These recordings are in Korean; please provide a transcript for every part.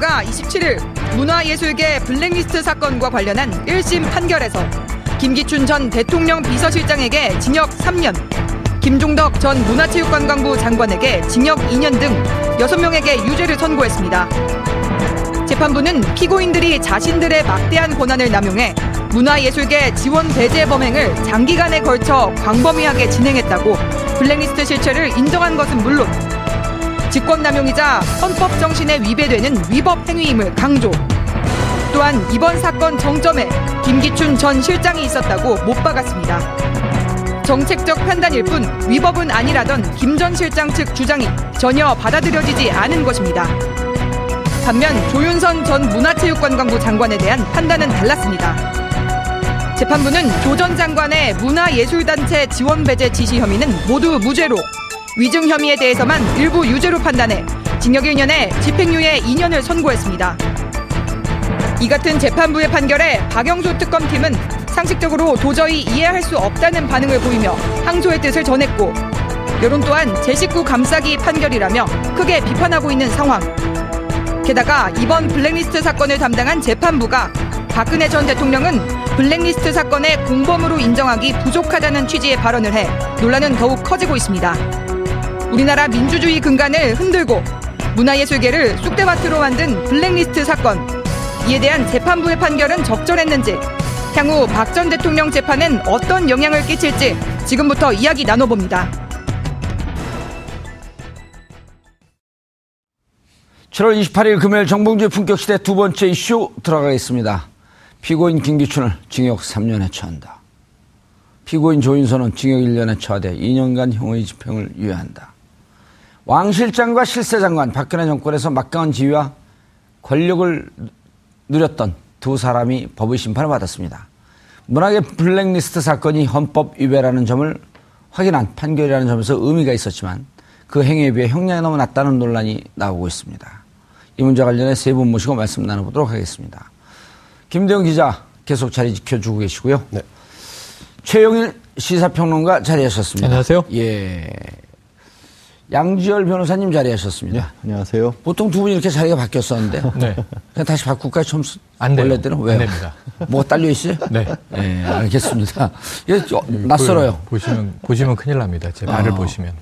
재판부가 27일 문화예술계 블랙리스트 사건과 관련한 1심 판결에서 김기춘 전 대통령 비서실장에게 징역 3년, 김종덕 전 문화체육관광부 장관에게 징역 2년 등 6명에게 유죄를 선고했습니다. 재판부는 피고인들이 자신들의 막대한 권한을 남용해 문화예술계 지원 배제 범행을 장기간에 걸쳐 광범위하게 진행했다고 블랙리스트 실체를 인정한 것은 물론 직권남용이자 헌법 정신에 위배되는 위법 행위임을 강조. 또한 이번 사건 정점에 김기춘 전 실장이 있었다고 못 박았습니다. 정책적 판단일 뿐 위법은 아니라던 김 전 실장 측 주장이 전혀 받아들여지지 않은 것입니다. 반면 조윤선 전 문화체육관광부 장관에 대한 판단은 달랐습니다. 재판부는 조 전 장관의 문화예술단체 지원 배제 지시 혐의는 모두 무죄로 위증 혐의에 대해서만 일부 유죄로 판단해 징역 1년에 집행유예 2년을 선고했습니다. 이 같은 재판부의 판결에 박영수 특검팀은 상식적으로 도저히 이해할 수 없다는 반응을 보이며 항소의 뜻을 전했고 여론 또한 제 식구 감싸기 판결이라며 크게 비판하고 있는 상황. 게다가 이번 블랙리스트 사건을 담당한 재판부가 박근혜 전 대통령은 블랙리스트 사건의 공범으로 인정하기 부족하다는 취지의 발언을 해 논란은 더욱 커지고 있습니다. 우리나라 민주주의 근간을 흔들고 문화예술계를 쑥대밭으로 만든 블랙리스트 사건. 이에 대한 재판부의 판결은 적절했는지, 향후 박 전 대통령 재판엔 어떤 영향을 끼칠지 지금부터 이야기 나눠봅니다. 7월 28일 금요일 정봉주의 품격시대 두 번째 이슈 들어가겠습니다. 피고인 김기춘을 징역 3년에 처한다. 피고인 조인선은 징역 1년에 처하되 2년간 형의 집행을 유예한다. 왕 실장과 실세 장관 박근혜 정권에서 막강한 지위와 권력을 누렸던 두 사람이 법의 심판을 받았습니다. 문학의 블랙리스트 사건이 헌법 위배라는 점을 확인한 판결이라는 점에서 의미가 있었지만 그 행위에 비해 형량이 너무 낮다는 논란이 나오고 있습니다. 이 문제 관련해 세 분 모시고 말씀 나눠보도록 하겠습니다. 김대영 기자 계속 자리 지켜주고 계시고요. 네. 최영일 시사평론가 자리하셨습니다. 안녕하세요. 예. 양지열 변호사님 자리하셨습니다. 네, 안녕하세요. 보통 두 분이 이렇게 자리가 바뀌었었는데. 네. 그냥 다시 바꿀까요? 처음 안 돼요. 원래대로? 왜요? 안 됩니다. 뭐가 딸려 있어요? 네. 네, 알겠습니다. 이게 낯설어요. 보시면, 보시면 큰일 납니다. 제 말을 아. 보시면.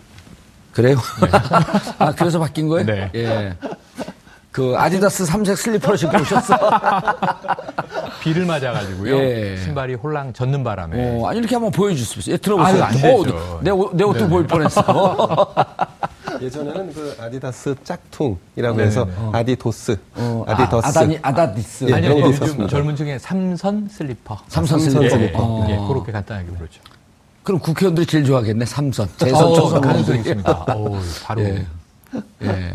그래요? 네. 아, 그래서 바뀐 거예요? 네. 예. 그 아디다스 삼색 슬리퍼를 신고 오셨어. 비를 맞아가지고요. 예. 신발이 홀랑 젖는 바람에. 어, 아니 이렇게 한번 보여주십시오. 예, 들어보세요. 아, 안 되죠. 내, 옷, 내 옷도 네네. 보일 뻔했어. 예전에는 그 아디다스 짝퉁이라고 해서 어. 아디도스, 어, 아디더스, 아, 아다니, 아다디스. 예, 아니요, 요즘 젊은 중에 삼선 슬리퍼. 삼선, 슬리퍼. 슬리퍼. 어. 예, 그렇게 간단하게 부르죠. 그럼 국회의원들이 제일 좋아하겠네, 삼선. 재선, 어, 초선 가능성이 있습니다. 오, 바로. 예. 예.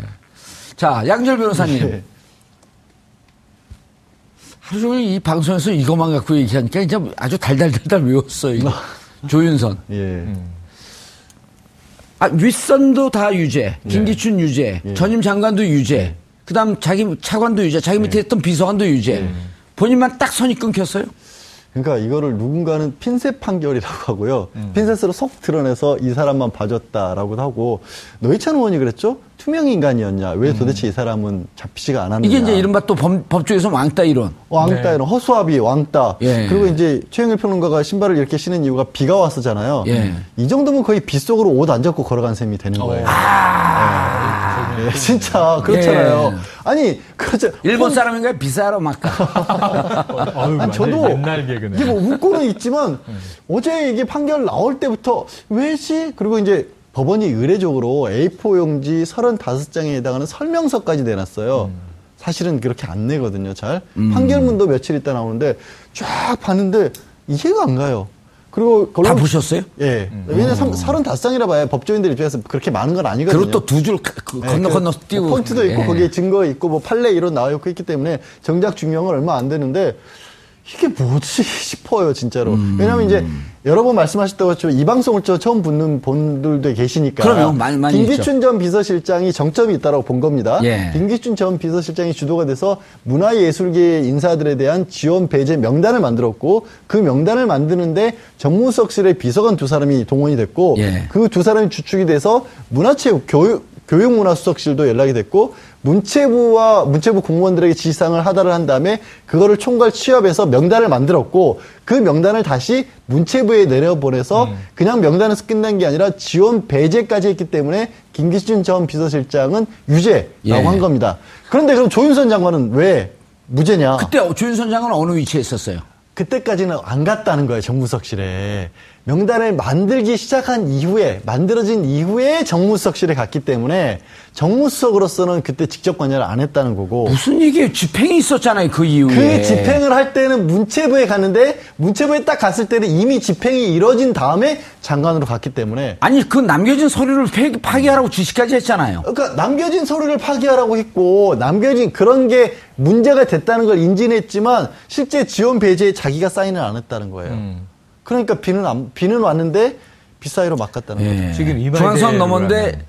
자, 양절 변호사님. 네. 하루 종일 이 방송에서 이것만 갖고 얘기하니까 이제 아주 달달달달 외웠어요. 이거. 조윤선. 예. 음. 아, 윗선도 다 유죄. 예. 김기춘 예. 유죄. 예. 전임 장관도 유죄. 예. 그 다음 자기 차관도 유죄. 자기 밑에 예. 있던 비서관도 유죄. 본인만 딱 선이 끊겼어요? 그러니까 이거를 누군가는 핀셋 판결이라고 하고요. 음. 핀셋으로 속 드러내서 이 사람만 봐줬다라고도 하고 노희찬 의원이 그랬죠. 투명 인간이었냐? 왜 음. 도대체 이 사람은 잡히지가 않았느냐? 이게 이제 이른바 또 법, 법조에서 왕따 이론. 왕따 네. 이론, 허수아비, 왕따. 예. 그리고 이제 최영일 평론가가 신발을 이렇게 신은 이유가 비가 왔었잖아요. 예. 이 정도면 거의 빗속으로 옷 안 잡고 걸어간 셈이 되는 어. 거예요. 아~ 네. 네. 진짜 그렇잖아요. 예. 아니, 그렇죠. 일본 사람인가요? 비싸로 막가. 아니, 저도 옛날 개그네. 이게 뭐 웃고는 있지만 어제 이게 판결 나올 때부터 왜지? 그리고 이제 법원이 의례적으로 A4 용지 35장에 해당하는 설명서까지 내놨어요. 음. 사실은 그렇게 안 내거든요, 잘. 음. 판결문도 며칠 있다 나오는데 쫙 봤는데 이해가 안 가요. 그리고 다 보셨어요? 예. 음. 왜냐면 음. 35장이라 봐야 법조인들 입장에서 그렇게 많은 건 아니거든요. 그리고 또 두줄 그, 예, 건너 그 건너 띄우고 폰트도 있고 예. 거기에 증거 있고 뭐 판례 이론 나와 있고 있기 때문에 정작 중요한 건 얼마 안 되는데 이게 뭐지 싶어요, 진짜로. 음. 왜냐면 이제 여러 번 말씀하셨다고 했죠. 이 방송을 저 처음 듣는 분들도 계시니까. 그럼요, 많이, 많이 김기춘 전 비서실장이 정점이 있다라고 본 겁니다. 예. 김기춘 전 비서실장이 주도가 돼서 문화예술계 인사들에 대한 지원 배제 명단을 만들었고 그 명단을 만드는데 정무석실의 비서관 두 사람이 동원이 됐고 예. 그두 사람이 주축이 돼서 문화체육 교육 교육문화수석실도 연락이 됐고 문체부와 문체부 공무원들에게 지시사항을 하달을 한 다음에 그거를 총괄 취합해서 명단을 만들었고 그 명단을 다시 문체부에 내려보내서 음. 그냥 명단에서 끝난 게 아니라 지원 배제까지 했기 때문에 김기춘 전 비서실장은 유죄라고 예. 한 겁니다. 그런데 그럼 조윤선 장관은 왜 무죄냐? 그때 조윤선 장관은 어느 위치에 있었어요? 그때까지는 안 갔다는 거예요, 정무석실에. 명단을 만들기 시작한 이후에 만들어진 이후에 정무수석실에 갔기 때문에 정무수석으로서는 그때 직접 관여를 안 했다는 거고 무슨 얘기예요? 집행이 있었잖아요 그 이후에 그 집행을 할 때는 문체부에 갔는데 문체부에 딱 갔을 때는 이미 집행이 이뤄진 다음에 장관으로 갔기 때문에 아니 그 남겨진 서류를 파기하라고 지시까지 했잖아요. 그러니까 남겨진 서류를 파기하라고 했고 남겨진 그런 게 문제가 됐다는 걸 인지는 했지만 실제 지원 배제에 자기가 사인을 안 했다는 거예요. 음. 그러니까 비는 안, 비는 왔는데 비사이로 막았다는 예. 거죠. 지금 중앙선 넘었는데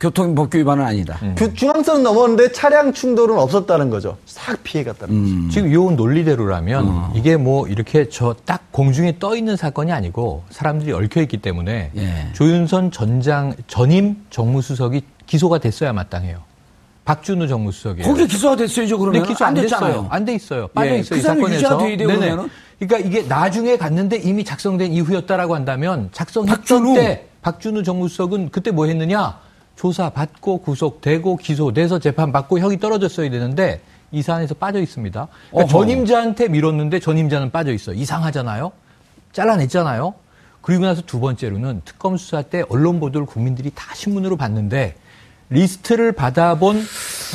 교통법규 위반은 아니다. 음. 그 중앙선 넘었는데 차량 충돌은 없었다는 거죠. 싹 피해갔다는 음. 거죠. 지금 요 논리대로라면 어. 이게 뭐 이렇게 저 딱 공중에 떠 있는 사건이 아니고 사람들이 얽혀 있기 때문에 예. 조윤선 전장 전임 정무수석이 기소가 됐어야 마땅해요. 박준우 정무수석이 거기 기소가 됐어요, 그러면 네, 기소 안, 안 됐어요. 안 돼 있어요. 빠져 예. 있어요. 그이 사건에서. 네네. 그러니까 이게 나중에 갔는데 이미 작성된 이후였다라고 한다면 작성했던. 때 박준우 정무수석은 그때 뭐 했느냐? 조사 받고 구속되고 기소돼서 재판 받고 형이 떨어졌어야 되는데 이 사안에서 빠져 있습니다. 그러니까 전임자한테 밀었는데 전임자는 빠져 있어. 이상하잖아요. 잘라냈잖아요. 그리고 나서 두 번째로는 특검 수사 때 언론 보도를 국민들이 다 신문으로 봤는데 리스트를 받아본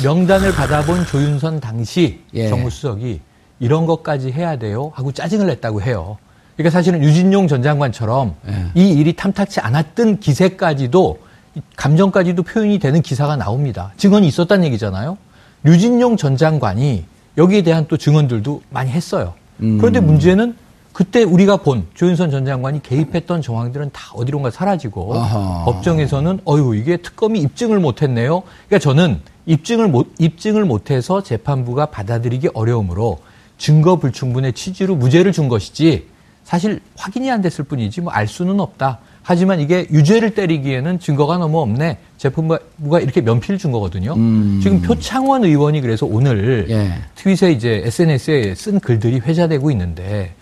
명단을 받아본 조윤선 당시 예. 정무수석이 이런 것까지 해야 돼요 하고 짜증을 냈다고 해요. 그러니까 사실은 유진용 전 장관처럼 예. 이 일이 탐탁치 않았던 기세까지도 감정까지도 표현이 되는 기사가 나옵니다. 증언이 있었다는 얘기잖아요. 류진용 전 장관이 여기에 대한 또 증언들도 많이 했어요. 음. 그런데 문제는 그때 우리가 본 조윤선 전 장관이 개입했던 정황들은 다 어디론가 사라지고 아하. 법정에서는 어유 이게 특검이 입증을 못했네요. 그러니까 저는 입증을 못 입증을 못해서 재판부가 받아들이기 어려우므로 증거 불충분의 취지로 무죄를 준 것이지 사실 확인이 안 됐을 뿐이지 뭐 알 수는 없다. 하지만 이게 유죄를 때리기에는 증거가 너무 없네. 재판부가 이렇게 면피를 준 거거든요. 음. 지금 표창원 의원이 그래서 오늘 예. 트윗에 이제 SNS에 쓴 글들이 회자되고 있는데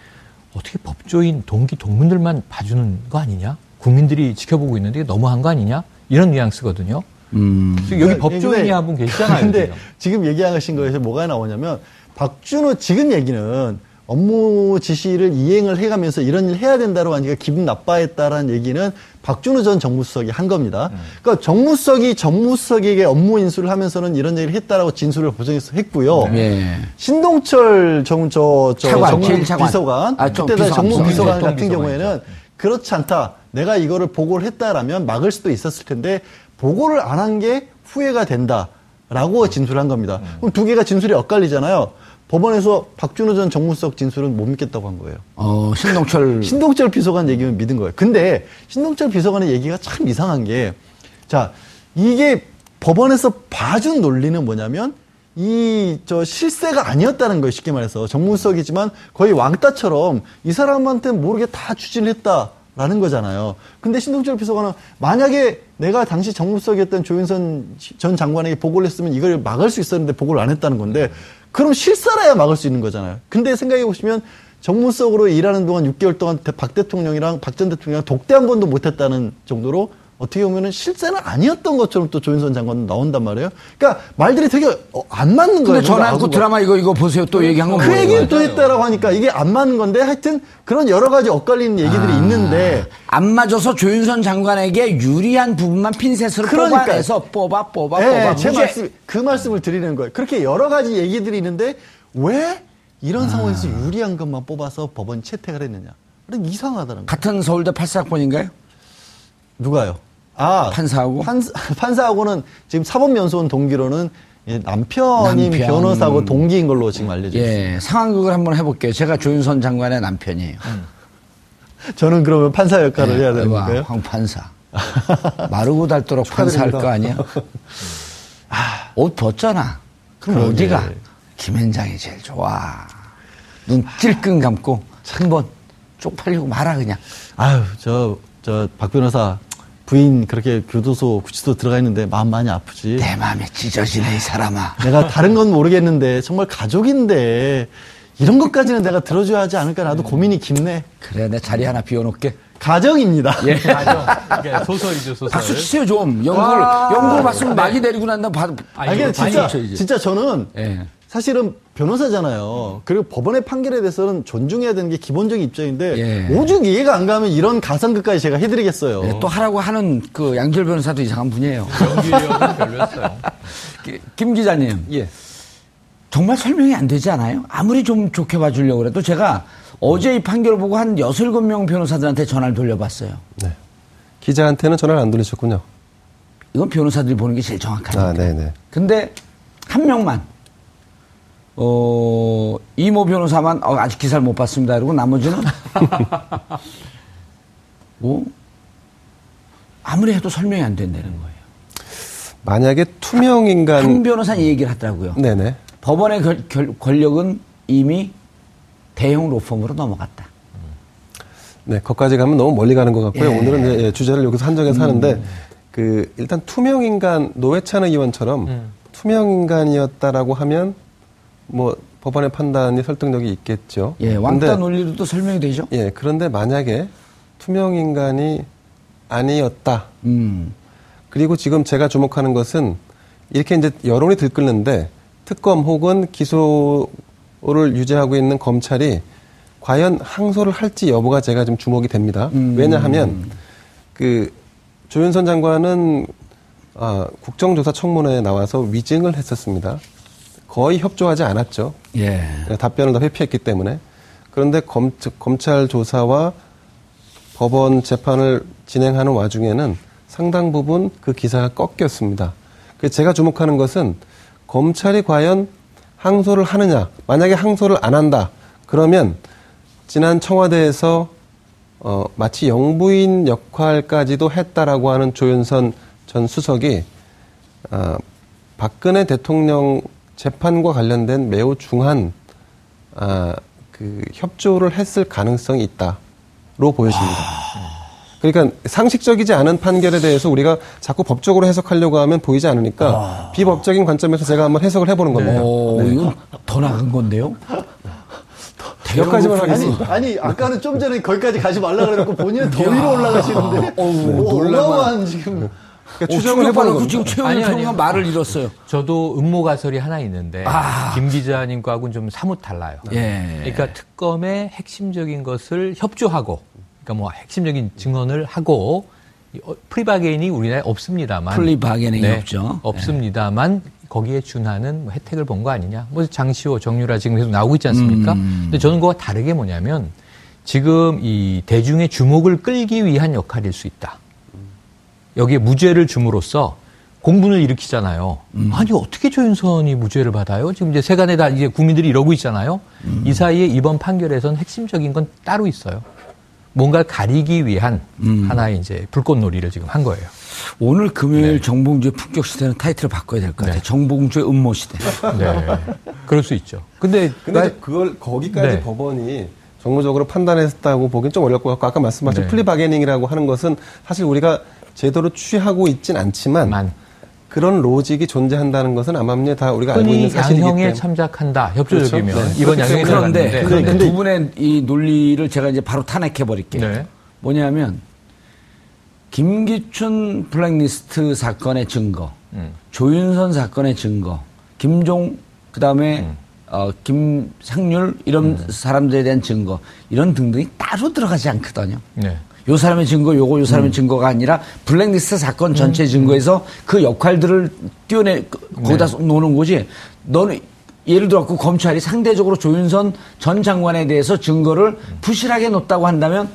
어떻게 법조인 동기 동문들만 봐주는 거 아니냐? 국민들이 지켜보고 있는데 너무한 거 아니냐? 이런 뉘앙스거든요. 음. 지금 여기 그러니까 법조인이 한 분 계시잖아요. 근데 지금 얘기하신 거에서 뭐가 나오냐면 박준호 지금 얘기는 업무 지시를 이행을 해가면서 이런 일 해야 된다고 하니까 기분 나빠했다라는 얘기는 박준호 전 정무수석이 한 겁니다. 음. 그러니까 정무수석이 정무수석에게 업무 인수를 하면서는 이런 얘기를 했다라고 진술을 보정해서 했고요. 네. 신동철 정저 저 정무 비서관 아, 그때 다 정무 비서관 같은 비서관 경우에는 그렇지 않다. 내가 이거를 보고를 했다라면 막을 수도 있었을 텐데 보고를 안 한 게 후회가 된다라고 진술한 겁니다. 음. 그럼 두 개가 진술이 엇갈리잖아요. 법원에서 박준호 전 정무수석 진술은 못 믿겠다고 한 거예요. 어, 신동철. 신동철 비서관 얘기는 믿은 거예요. 근데 신동철 비서관의 얘기가 참 이상한 게, 자, 이게 법원에서 봐준 논리는 뭐냐면, 이 저 실세가 아니었다는 거예요. 쉽게 말해서 정무수석이지만 거의 왕따처럼 이 사람한테 모르게 다 추진했다. 라는 거잖아요. 근데 신동철 비서관은 만약에 내가 당시 정무수석이었던 조윤선 전 장관에게 보고를 했으면 이걸 막을 수 있었는데 보고를 안 했다는 건데 그럼 실사라야 막을 수 있는 거잖아요. 근데 생각해 보시면 정무수석으로 일하는 동안 6개월 동안 박 대통령이랑 박 전 대통령이랑 독대 한 번도 못했다는 정도로 어떻게 보면은 실세는 아니었던 것처럼 또 조윤선 장관은 나온단 말이에요. 그러니까 말들이 되게 어, 안 맞는 거예요. 근데 전화 그 드라마 이거 이거 보세요. 또 얘기한 건그 얘기를 또 했다라고 하니까 이게 안 맞는 건데 하여튼 그런 여러 가지 엇갈리는 얘기들이 아, 있는데 안 맞아서 조윤선 장관에게 유리한 부분만 핀셋으로 그러니까, 뽑아내서 뽑아 뽑아 네, 뽑아. 제 말씀 그 말씀을 드리는 거예요. 그렇게 여러 가지 얘기들이 있는데 왜 이런 아. 상황에서 유리한 것만 뽑아서 법원 채택을 했느냐? 이상하다는 거예요. 같은 서울대 8사학번인가요? 누가요? 아, 판사하고? 판사, 판사하고는 지금 사법연수원 동기로는 남편이 남편. 변호사고 동기인 걸로 지금 알려져 있습니다. 예, 상황극을 한번 해볼게요. 제가 조윤선 장관의 남편이에요. 음. 저는 그러면 판사 역할을 네, 해야 되는 건가요? 황 판사. 마르고 닳도록 판사할 거 아니야? 아, 옷 벗잖아. 그럼 어디가? 김현장이 제일 좋아. 눈 찔끔 감고 한 번 쪽팔리고 말아 그냥. 아유, 저, 저, 박 변호사 부인 그렇게 교도소 구치소 들어가 있는데 마음 많이 아프지. 내 마음에 찢어지네 이 사람아. 내가 다른 건 모르겠는데 정말 가족인데 이런 것까지는 내가 들어줘야 하지 않을까 나도 고민이 깊네. 그래 내 자리 하나 비워놓게. 가정입니다. 예. 가정. 소설이죠, 소설. 박수 치세요, 좀. 연구를, 연구를 봤으면 네. 막이 내리고 난 다음 받, 아니, 아니 진짜, 진짜 저는 예. 사실은 변호사잖아요. 그리고 법원의 판결에 대해서는 존중해야 되는 게 기본적인 입장인데 예. 오죽 이해가 안 가면 이런 가상극까지 제가 해드리겠어요. 예, 또 하라고 하는 그 양절 변호사도 이상한 분이에요. 별로였어요. 김 기자님. 예. 정말 설명이 안 되지 않아요? 아무리 좀 좋게 봐주려고 그래도 제가 어제 이 판결을 보고 한 여섯 일곱 명 변호사들한테 전화를 돌려봤어요. 네. 기자한테는 전화를 안 돌리셨군요. 이건 변호사들이 보는 게 제일 정확하니까. 아, 네네. 근데 한 명만 어, 이모 변호사만 어, 아직 기사를 못 봤습니다. 그리고 나머지는 뭐 아무리 해도 설명이 안 된다는 거예요. 만약에 투명 인간 한 변호사 얘기를 하더라고요. 네네. 법원의 결, 결, 권력은 이미 대형 로펌으로 넘어갔다. 네, 거기까지 가면 너무 멀리 가는 것 같고요. 예. 오늘은 예, 주제를 여기서 한정해서 음. 하는데 그 일단 투명 인간 노회찬 의원처럼 음. 투명 인간이었다라고 하면 뭐 법원의 판단이 설득력이 있겠죠. 예, 왕따 논리도 또 설명이 되죠. 예, 그런데 만약에 투명 인간이 아니었다. 음. 그리고 지금 제가 주목하는 것은 이렇게 이제 여론이 들끓는데 특검 혹은 기소를 유지하고 있는 검찰이 과연 항소를 할지 여부가 제가 좀 주목이 됩니다. 음. 왜냐하면 그 조윤선 장관은 아, 국정조사 청문회에 나와서 위증을 했었습니다. 거의 협조하지 않았죠. 예. 답변을 다 회피했기 때문에. 그런데 검, 검찰 조사와 법원 재판을 진행하는 와중에는 상당 부분 그 기사가 꺾였습니다. 그래서 제가 주목하는 것은 검찰이 과연 항소를 하느냐. 만약에 항소를 안 한다. 그러면 지난 청와대에서 어, 마치 영부인 역할까지도 했다라고 하는 조윤선 전 수석이 어, 박근혜 대통령 재판과 관련된 매우 중한 아, 그 협조를 했을 가능성이 있다로 보여집니다. 그러니까 상식적이지 않은 판결에 대해서 우리가 자꾸 법적으로 해석하려고 하면 보이지 않으니까 아. 비법적인 관점에서 제가 한번 해석을 해보는 겁니다. 네. 오, 네. 이건 더 나은 건데요? 여기까지만 하겠습니다. 아니, 아니, 아까는 좀 전에 거기까지 가지 말라 그래놓고 본인은 더 위로 올라가시는데. 어, 놀라운 지금. 그러니까 추정을 해보는 거 지금 최영일 평론가 말을 잃었어요. 저도 음모 가설이 하나 있는데 아. 김 기자님과는 좀 사뭇 달라요. 예. 그러니까 특검의 핵심적인 것을 협조하고, 그러니까 뭐 핵심적인 증언을 하고 어, plea bargain이 우리나라에 없습니다만 plea bargain이 네, 없죠. 없습니다만 거기에 준하는 뭐 혜택을 본 거 아니냐. 뭐 장시호, 정유라 지금 계속 나오고 있지 않습니까? 음. 근데 저는 그와 다르게 뭐냐면 지금 이 대중의 주목을 끌기 위한 역할일 수 있다. 여기에 무죄를 줌으로써 공분을 일으키잖아요. 음. 아니 어떻게 조윤선이 무죄를 받아요? 지금 이제 세간에 다 이제 국민들이 이러고 있잖아요. 음. 이 사이에 이번 판결에선 핵심적인 건 따로 있어요. 뭔가를 가리기 위한 음. 하나의 이제 불꽃놀이를 지금 한 거예요. 오늘 금요일 네. 정봉주의 품격 시대는 타이틀을 바꿔야 될 것 같아요. 네. 정봉주의 음모 시대. 네. 그럴 수 있죠. 근데, 근데 나, 그걸 거기까지 네. 법원이 정무적으로 판단했다고 보기엔 좀 같고 아까 말씀하신 네. 플리바게닝이라고 하는 것은 사실 우리가 제대로 취하고 있진 않지만 만. 그런 로직이 존재한다는 것은 아마도 다 우리가 알고 있는 사실이기 때문에 양형에 참작한다 협조적이면 그렇죠? 네. 이번 양형에 그런데, 그런데 두 분의 이 논리를 제가 이제 바로 탄핵해 버릴게요. 네. 뭐냐면 김기춘 블랙리스트 사건의 증거, 음. 조윤선 사건의 증거, 김종 그다음에 음. 어, 김상률 이런 음. 사람들에 대한 증거 이런 등등이 따로 들어가지 않거든요. 네. 요 사람의 증거, 요거 요 사람의 음. 증거가 아니라 블랙리스트 사건 전체 음. 증거에서 그 역할들을 띄워내 거기다 네. 놓는 거지. 너는 예를 들어 그 검찰이 상대적으로 조윤선 전 장관에 대해서 증거를 부실하게 놓다고 한다면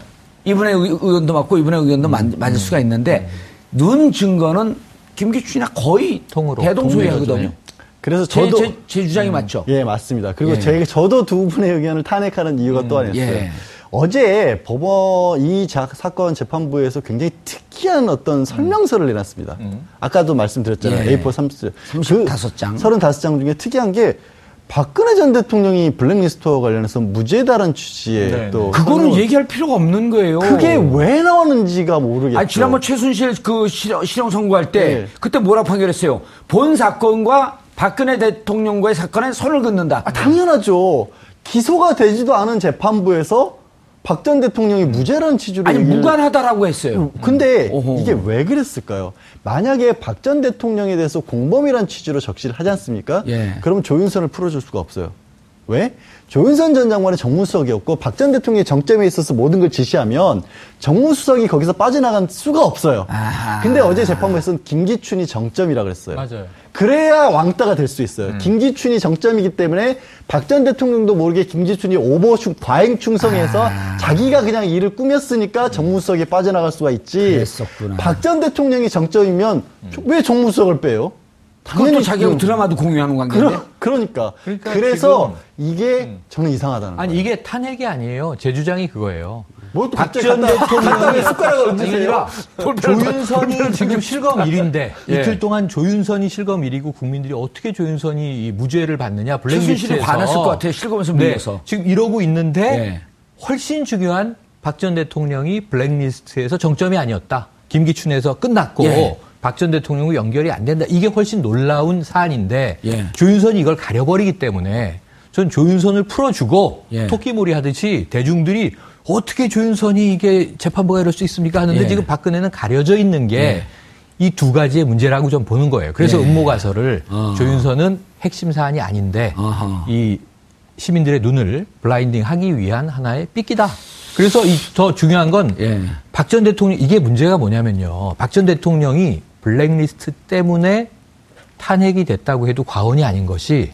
이분의 의견도 맞고 이분의 의견도 음. 맞을 수가 있는데 눈 증거는 김기춘이나 거의 통으로 대동소이하거든요. 그래서 저도 제, 제, 제 주장이 음, 맞죠. 예, 맞습니다. 그리고 예. 제 저도 두 분의 의견을 탄핵하는 이유가 음, 또 하나 있어요. 예. 어제 법원 이 자, 사건 재판부에서 굉장히 특이한 어떤 설명서를 내놨습니다. 음. 아까도 말씀드렸잖아요. 예. A4 30, 35장. 그 35장 중에 특이한 게 박근혜 전 대통령이 블랙리스트와 관련해서 무죄다라는 취지의 네. 또 그거는. 얘기할 필요가 없는 거예요. 그게 왜 나왔는지가 모르겠죠. 아니, 지난번 최순실 그 실형, 실형 선고할 때 네. 그때 뭐라 판결했어요? 본 사건과 박근혜 대통령과의 사건에 손을 긋는다. 아, 당연하죠. 기소가 되지도 않은 재판부에서 박 전 대통령이 무죄라는 취지로 아니 얘기를... 무관하다라고 했어요. 음, 근데 음. 이게 왜 그랬을까요? 만약에 박 전 대통령에 대해서 공범이란 취지로 적시를 하지 않습니까? 예. 그럼 조윤선을 풀어줄 수가 없어요. 왜? 조윤선 전 장관의 정무수석이었고 박 전 대통령의 정점에 있어서 모든 걸 지시하면 정무수석이 거기서 빠져나간 수가 없어요. 아하. 근데 어제 재판부에서는 김기춘이 정점이라 그랬어요. 맞아요. 그래야 왕따가 될 수 있어요. 음. 김기춘이 정점이기 때문에 박 전 대통령도 모르게 김기춘이 오버충 과잉 충성해서 아. 자기가 그냥 일을 꾸몄으니까 정무수석이 빠져나갈 수가 있지. 박 전 대통령이 정점이면 음. 왜 정무수석을 빼요? 그것도 자기하고 그, 드라마도 공유하는 관계인데. 그러, 니까 그러니까 그래서 이게 음. 저는 이상하다는 아니 거예요. 이게 탄핵이 아니에요. 제 주장이 그거예요. 박전 대통령이 숟가락을 얹으세요? 조윤선이 지금 실검 1인데 예. 이틀 동안 조윤선이 실검 1이고 국민들이 어떻게 조윤선이 무죄를 받느냐 블랙리스트에서 반했을 것 같아요. 실검에서 밀려서 네, 지금 이러고 있는데 예. 훨씬 중요한 박 전 대통령이 블랙리스트에서 정점이 아니었다. 김기춘에서 끝났고 예. 박 전 대통령과 연결이 안 된다. 이게 훨씬 놀라운 사안인데 예. 조윤선이 이걸 가려버리기 때문에 전 조윤선을 풀어주고 예. 토끼몰이 하듯이 대중들이 어떻게 조윤선이 이게 재판부가 이럴 수 있습니까 하는데 예. 지금 박근혜는 가려져 있는 게 이두 예. 가지의 문제라고 좀 보는 거예요. 그래서 예. 음모가설을 어. 조윤선은 핵심 사안이 아닌데 어허. 이 시민들의 눈을 블라인딩 하기 위한 하나의 삐끼다. 그래서 이 더 중요한 건 박전 예. 대통령 이게 문제가 뭐냐면요. 박 전 대통령이 블랙리스트 때문에 탄핵이 됐다고 해도 과언이 아닌 것이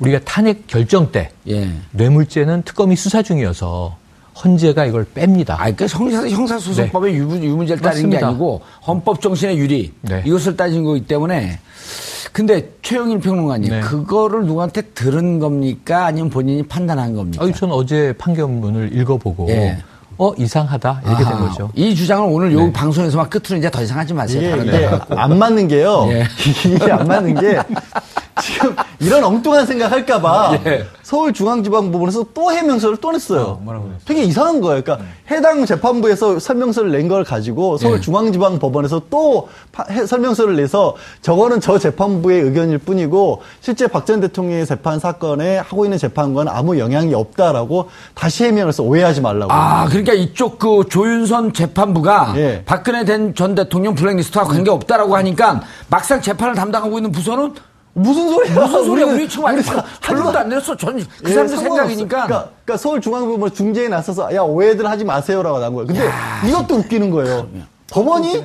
우리가 탄핵 결정 때 예. 뇌물죄는 특검이 수사 중이어서 헌재가 이걸 뺍니다. 아, 그러니까 형사, 형사소송법의 네. 유문, 제를 따진 게 아니고 헌법 정신의 유리 네. 이것을 따진 거기 때문에 근데 최영일 평론가님 네. 그거를 누구한테 들은 겁니까 아니면 본인이 판단한 겁니까? 아, 저는 어제 판결문을 읽어보고 예. 어 이상하다 이렇게 아하. 된 거죠. 이 주장을 오늘 요 네. 방송에서만 끝으로 이제 더 이상 하지 마세요. 이게, 이게 안 맞는 게요. 예. 이게 안 맞는 게 지금 이런 엉뚱한 생각 할까봐 예. 서울중앙지방법원에서 또 해명서를 또 냈어요. 어, 되게 이상한 거예요. 그러니까 네. 해당 재판부에서 설명서를 낸 걸 가지고 서울중앙지방법원에서 또 파, 해, 설명서를 내서 저거는 저 재판부의 의견일 뿐이고 실제 박 전 대통령의 재판 사건에 하고 있는 재판과는 아무 영향이 없다라고 다시 해명해서 오해하지 말라고. 아, 그러니까 이쪽 그 조윤선 재판부가 예. 박근혜 전 대통령 블랙리스트와 관계 없다라고 하니까 막상 재판을 담당하고 있는 부서는 무슨 소리야? 무슨 소리야? 우리 지금 아니 결론도 안 내렸어. 전그 예, 사람들 생각이니까. 그러니까, 그러니까 서울중앙법원 중재에 나서서 야 오해들 하지 마세요라고 난 거예요. 근데 야, 이것도 웃기는 거예요. 법원이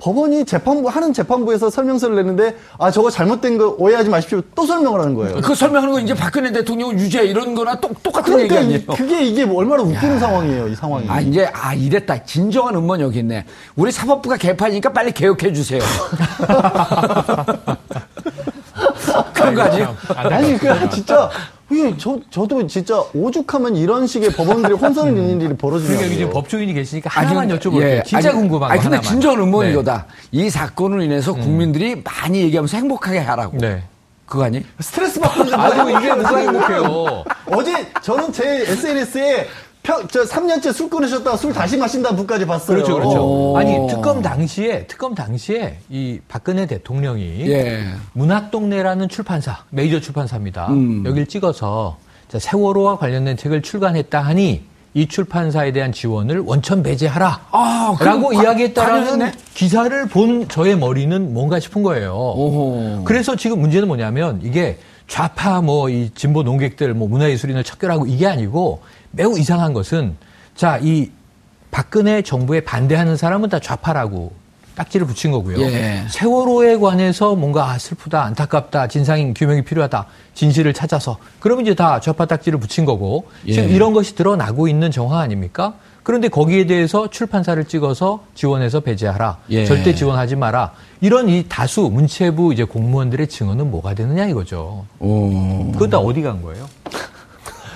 법원이 재판부 하는 재판부에서 설명서를 냈는데 아 저거 잘못된 거 오해하지 마십시오 또 설명을 하는 거예요. 그 설명하는 거 이제 박근혜 대통령 유죄 이런 거나 똑, 똑같은 그러니까 얘기 아니에요. 그게 이게 뭐 얼마나 웃기는 야. 상황이에요 이 상황이. 아 이제 아 이랬다 진정한 음모는 여기 있네. 우리 사법부가 개판이니까 빨리 개혁해 주세요. 그런 거 아니에요? 아니, 그 진짜 이게 저, 저도 진짜 오죽하면 이런 식의 법원들이 혼선을 잇는 일이 벌어지냐고요. 그러니까 이제 법조인이 계시니까 하나만 아니, 여쭤볼게요. 예, 진짜 아니, 궁금한 거 아니, 근데 하나만. 진짜 의문이 네. 이거다. 이 사건으로 인해서 음. 국민들이 많이 얘기하면서 행복하게 하라고. 네. 그거 아니? 스트레스 받고 있는 아니, 이게 누가 행복해요. 어제 저는 제 SNS에 평, 저 3년째 술 끊으셨다가 술 다시 마신다는 분까지 봤어요. 그렇죠, 그렇죠. 아니, 특검 당시에, 특검 당시에 이 박근혜 대통령이 예. 문학동네라는 출판사, 메이저 출판사입니다. 음. 여길 찍어서 세월호와 관련된 책을 출간했다 하니 이 출판사에 대한 지원을 원천 배제하라. 아, 라고 이야기했다라는 기사를 본 저의 머리는 뭔가 싶은 거예요. 오호. 그래서 지금 문제는 뭐냐면 이게 좌파 뭐 이 진보 농객들 뭐 문화예술인을 척결하고 이게 아니고 매우 이상한 것은 자, 이 박근혜 정부에 반대하는 사람은 다 좌파라고 딱지를 붙인 거고요. 예. 세월호에 관해서 뭔가 아, 슬프다, 안타깝다, 진상 규명이 필요하다, 진실을 찾아서 그러면 이제 다 좌파 딱지를 붙인 거고 예. 지금 이런 것이 드러나고 있는 정화 아닙니까? 그런데 거기에 대해서 출판사를 찍어서 지원해서 배제하라, 예. 절대 지원하지 마라. 이런 이 다수 문체부 이제 공무원들의 증언은 뭐가 되느냐 이거죠. 오. 그건 다 어디 간 거예요?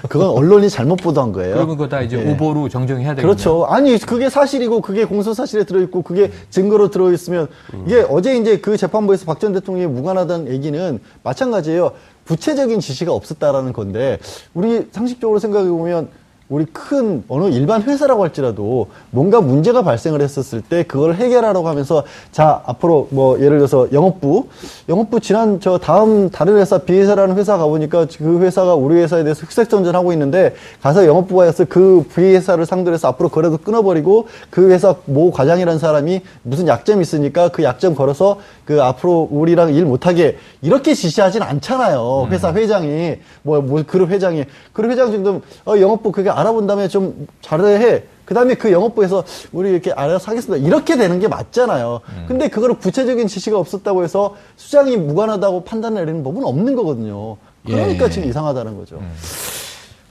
그건 언론이 잘못 보도한 거예요. 그러면 그거 다 이제 네. 오보로 정정해야 되겠네요. 그렇죠. 아니 그게 사실이고 그게 공소 사실에 들어 있고 그게 증거로 들어 있으면 이게 어제 이제 그 재판부에서 박 전 대통령이 무관하다는 얘기는 마찬가지예요. 구체적인 지시가 없었다라는 건데 우리 상식적으로 생각해 보면 우리 큰 어느 일반 회사라고 할지라도 뭔가 문제가 발생을 했었을 때 그걸 해결하라고 하면서 자 앞으로 뭐 예를 들어서 영업부. 영업부 지난 저 다음 다른 회사 비회사라는 회사 가보니까 그 회사가 우리 회사에 대해서 흑색 전전 하고 있는데 가서 영업부가 해서 그 비회사를 상대로 해서 앞으로 거래도 끊어버리고 그 회사 모 과장이라는 사람이 무슨 약점이 있으니까 그 약점 걸어서 그 앞으로 우리랑 일 못하게 이렇게 지시하진 않잖아요. 회사 음. 회장이. 뭐, 뭐 그룹 회장이. 그룹 회장 정도 어 영업부 그게 알아본 다음에 좀 잘해. 그 다음에 그 영업부에서 우리 이렇게 알아서 하겠습니다. 이렇게 되는 게 맞잖아요. 음. 근데 그거를 구체적인 지시가 없었다고 해서 수장이 무관하다고 판단을 내리는 법은 없는 거거든요. 그러니까 예. 지금 이상하다는 거죠. 음.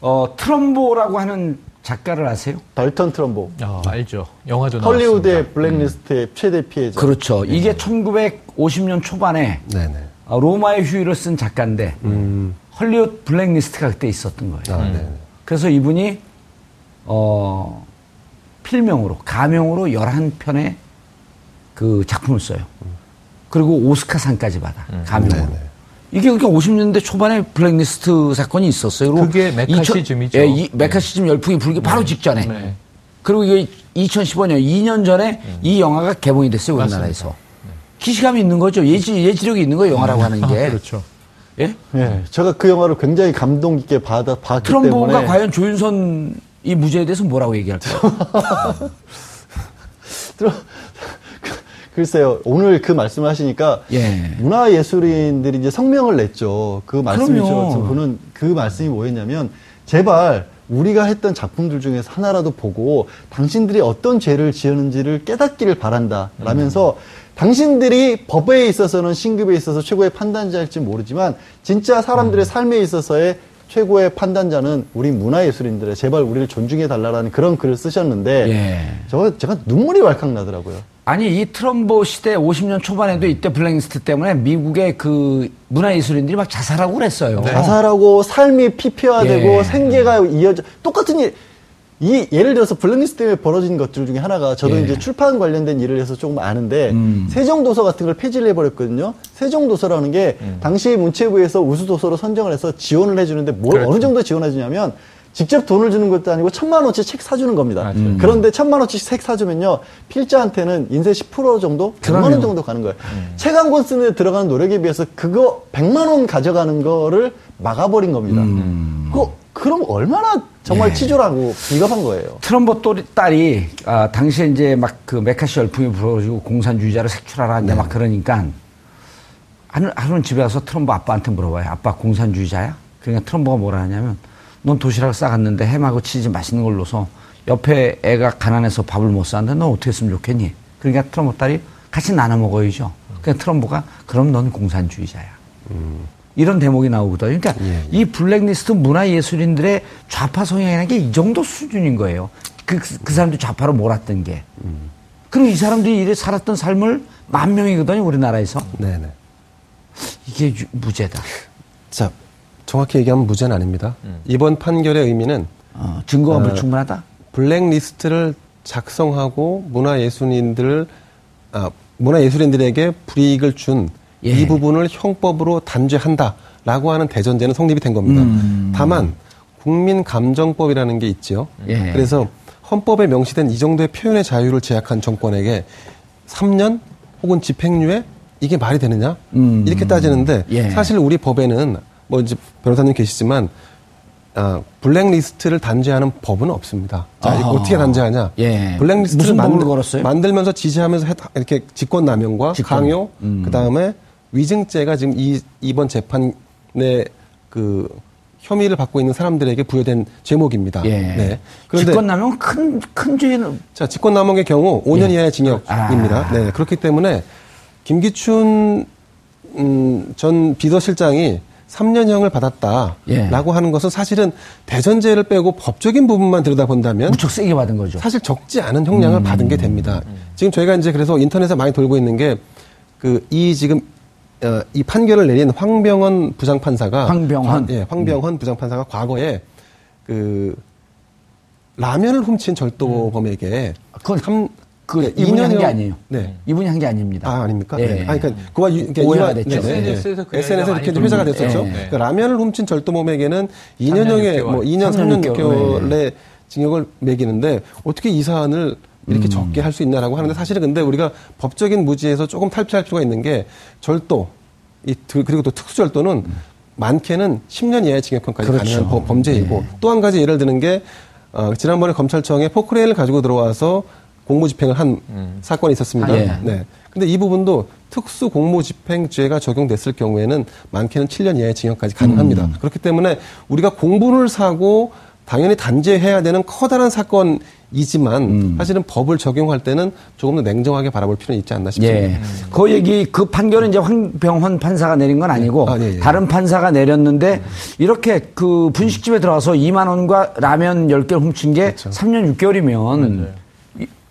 어, 트럼보라고 하는 작가를 아세요? 달턴 트럼보. 아, 알죠. 영화도 헐리우드의 나왔습니다. 블랙리스트의 음. 최대 피해자. 그렇죠. 네. 이게 1950년 초반에 네네. 어, 로마의 휴일을 쓴 작가인데 음. 헐리우드 블랙리스트가 그때 있었던 거예요. 아, 음. 그래서 이분이 어 필명으로 가명으로 11편의 그 작품을 써요. 그리고 오스카상까지 받아. 음. 가명으로. 네네. 이게 그러니까 50년대 초반에 블랙리스트 사건이 있었어요. 그게 메카시즘이죠. 예, 이 메카시즘 열풍이 불기 바로 네. 직전에. 네. 그리고 이게 2015년, 2년 전에 음. 이 영화가 개봉이 됐어요, 우리나라에서. 네. 기시감이 있는 거죠. 예지, 예지력이 있는 거예요, 영화라고 하는 게. 아, 그렇죠. 예? 예. 제가 그 영화를 굉장히 감동 깊게 받아, 봤기 트럼보가 때문에. 과연 조윤선 이 무죄에 대해서 뭐라고 얘기할까요? 글쎄요, 오늘 그 말씀을 하시니까 예. 문화 예술인들이 이제 성명을 냈죠. 그 말씀이 저는 그 말씀이 뭐였냐면 제발 우리가 했던 작품들 중에서 하나라도 보고 당신들이 어떤 죄를 지었는지를 깨닫기를 바란다. 라면서 음. 당신들이 법에 있어서는 신급에 있어서 최고의 판단자일지 모르지만 진짜 사람들의 음. 삶에 있어서의 최고의 판단자는 우리 문화예술인들의 제발 우리를 존중해 달라라는 그런 글을 쓰셨는데 예. 저 제가 눈물이 왈칵 나더라고요. 아니 이 트럼보 시대 50년 초반에도 이때 블랙리스트 때문에 미국의 그 문화예술인들이 막 자살하고 그랬어요. 네. 자살하고 삶이 피폐화되고 예. 생계가 이어져 똑같은 일. 이 예를 들어서 블랙리스트 때문에 벌어진 것들 중에 하나가 저도 예. 이제 출판 관련된 일을 해서 조금 아는데 음. 세종도서 같은 걸 폐지를 해버렸거든요. 세종도서라는 게 음. 당시 문체부에서 우수도서로 선정을 해서 지원을 해주는데 뭘 그렇죠. 어느 정도 지원해주냐면 직접 돈을 주는 것도 아니고 천만 원치 책 사주는 겁니다. 아, 음. 그런데 천만 원치 책 사주면요 필자한테는 인쇄 10% 정도, 100만 원 정도 가는 거예요. 음. 책한 권 쓰는 데 들어가는 노력에 비해서 그거 100만 원 가져가는 거를 막아버린 겁니다. 음. 그 그럼 얼마나 정말 네. 치졸하고 비겁한 거예요. 트럼보 딸이 아, 당시에 이제 막 그 메카시 열풍이 불어지고 공산주의자를 색출하라 이제 네. 막 그러니까 하루, 하루는 집에 가서 트럼보 아빠한테 물어봐요. 아빠 공산주의자야? 그러니까 트럼보가 뭐라 하냐면 넌 도시락을 싸갔는데 햄하고 치즈 맛있는 걸 넣어서 옆에 애가 가난해서 밥을 못 사는데 넌 어떻게 했으면 좋겠니? 그러니까 트럼보 딸이 같이 나눠 먹어야죠. 그러니까 트럼보가 그럼 넌 공산주의자야. 음. 이런 대목이 나오거든요. 그러니까 예, 예. 이 블랙리스트 문화예술인들의 좌파 성향이라는 게 이 정도 수준인 거예요. 그, 그 사람들 좌파로 몰았던 게. 음. 그리고 이 사람들이 이래 살았던 삶을 만 명이거든요, 우리나라에서. 네네. 이게 무죄다. 자, 정확히 얘기하면 무죄는 아닙니다. 음. 이번 판결의 의미는 어, 증거가 어, 불충분하다. 블랙리스트를 작성하고 문화예술인들을 아, 문화예술인들에게 불이익을 준 이 예. 부분을 형법으로 단죄한다라고 하는 대전제는 성립이 된 겁니다. 음. 다만 국민감정법이라는 게 있죠. 예. 그래서 헌법에 명시된 이 정도의 표현의 자유를 제약한 정권에게 3년 혹은 집행유예 이게 말이 되느냐 음. 이렇게 따지는데 예. 사실 우리 법에는 뭐 이제 변호사님 계시지만 아, 블랙리스트를 단죄하는 법은 없습니다. 자, 아. 어떻게 단죄하냐? 예. 블랙리스트를 만들, 만들면서 지시하면서 이렇게 직권남용과 직권. 강요, 음. 그 다음에 위증죄가 지금 이 이번 재판의 그 혐의를 받고 있는 사람들에게 부여된 제목입니다. 예. 네. 그런데 직권남용 큰, 큰 죄는 자, 직권남용의 경우 5년 예. 이하의 징역입니다. 아. 네. 그렇기 때문에 김기춘 음, 전 비서실장이 3년형을 받았다라고 예. 하는 것은 사실은 대전제를 빼고 법적인 부분만 들여다본다면 무척 세게 받은 거죠. 사실 적지 않은 형량을 음. 받은 게 됩니다. 음. 지금 저희가 이제 그래서 인터넷에 많이 돌고 있는 게 그 이 지금 어, 이 판결을 내린 황병헌 부장판사가 황병헌 예, 황병헌 음. 부장판사가 과거에 그 라면을 훔친 절도범에게 음. 그건 3, 그 네, 이분이 한 게 아니에요. 네. 이분이 한 게 아닙니다. 아, 아닙니까? 네. 네. 아, 그러니까 그와 그러니까 오해가 됐죠. 네. SNS에서 SNS에서 이렇게 회자가 됐었죠. 네. 그러니까 라면을 훔친 절도범에게는 2년형의 뭐 2년 3년 6개월의 징역을 매기는데 어떻게 이 사안을 이렇게 음. 적게 할 수 있나라고 하는데 사실은 근데 우리가 법적인 무지에서 조금 탈피할 필요가 있는 게 절도 이 그리고 또 특수절도는 음. 많게는 10년 이하의 징역형까지 그렇죠. 가능한 범죄이고 네. 또한 가지 예를 드는 게 어, 지난번에 검찰청에 포크레인을 가지고 들어와서 공무집행을 한 음. 사건이 있었습니다. 아, 예. 네. 근데 이 부분도 특수 공무집행죄가 적용됐을 경우에는 많게는 7년 이하의 징역까지 가능합니다. 음. 그렇기 때문에 우리가 공분을 사고 당연히 단죄해야 되는 커다란 사건이 지만 음. 사실은 법을 적용할 때는 조금 더 냉정하게 바라볼 필요는 있지 않나 싶습니다. 예. 그 얘기 그 판결은 이제 황병헌 판사가 내린 건 아니고 아, 예, 예. 다른 판사가 내렸는데 음. 이렇게 그 분식집에 들어와서 2만 원과 라면 10개를 훔친 게 그렇죠. 3년 6개월이면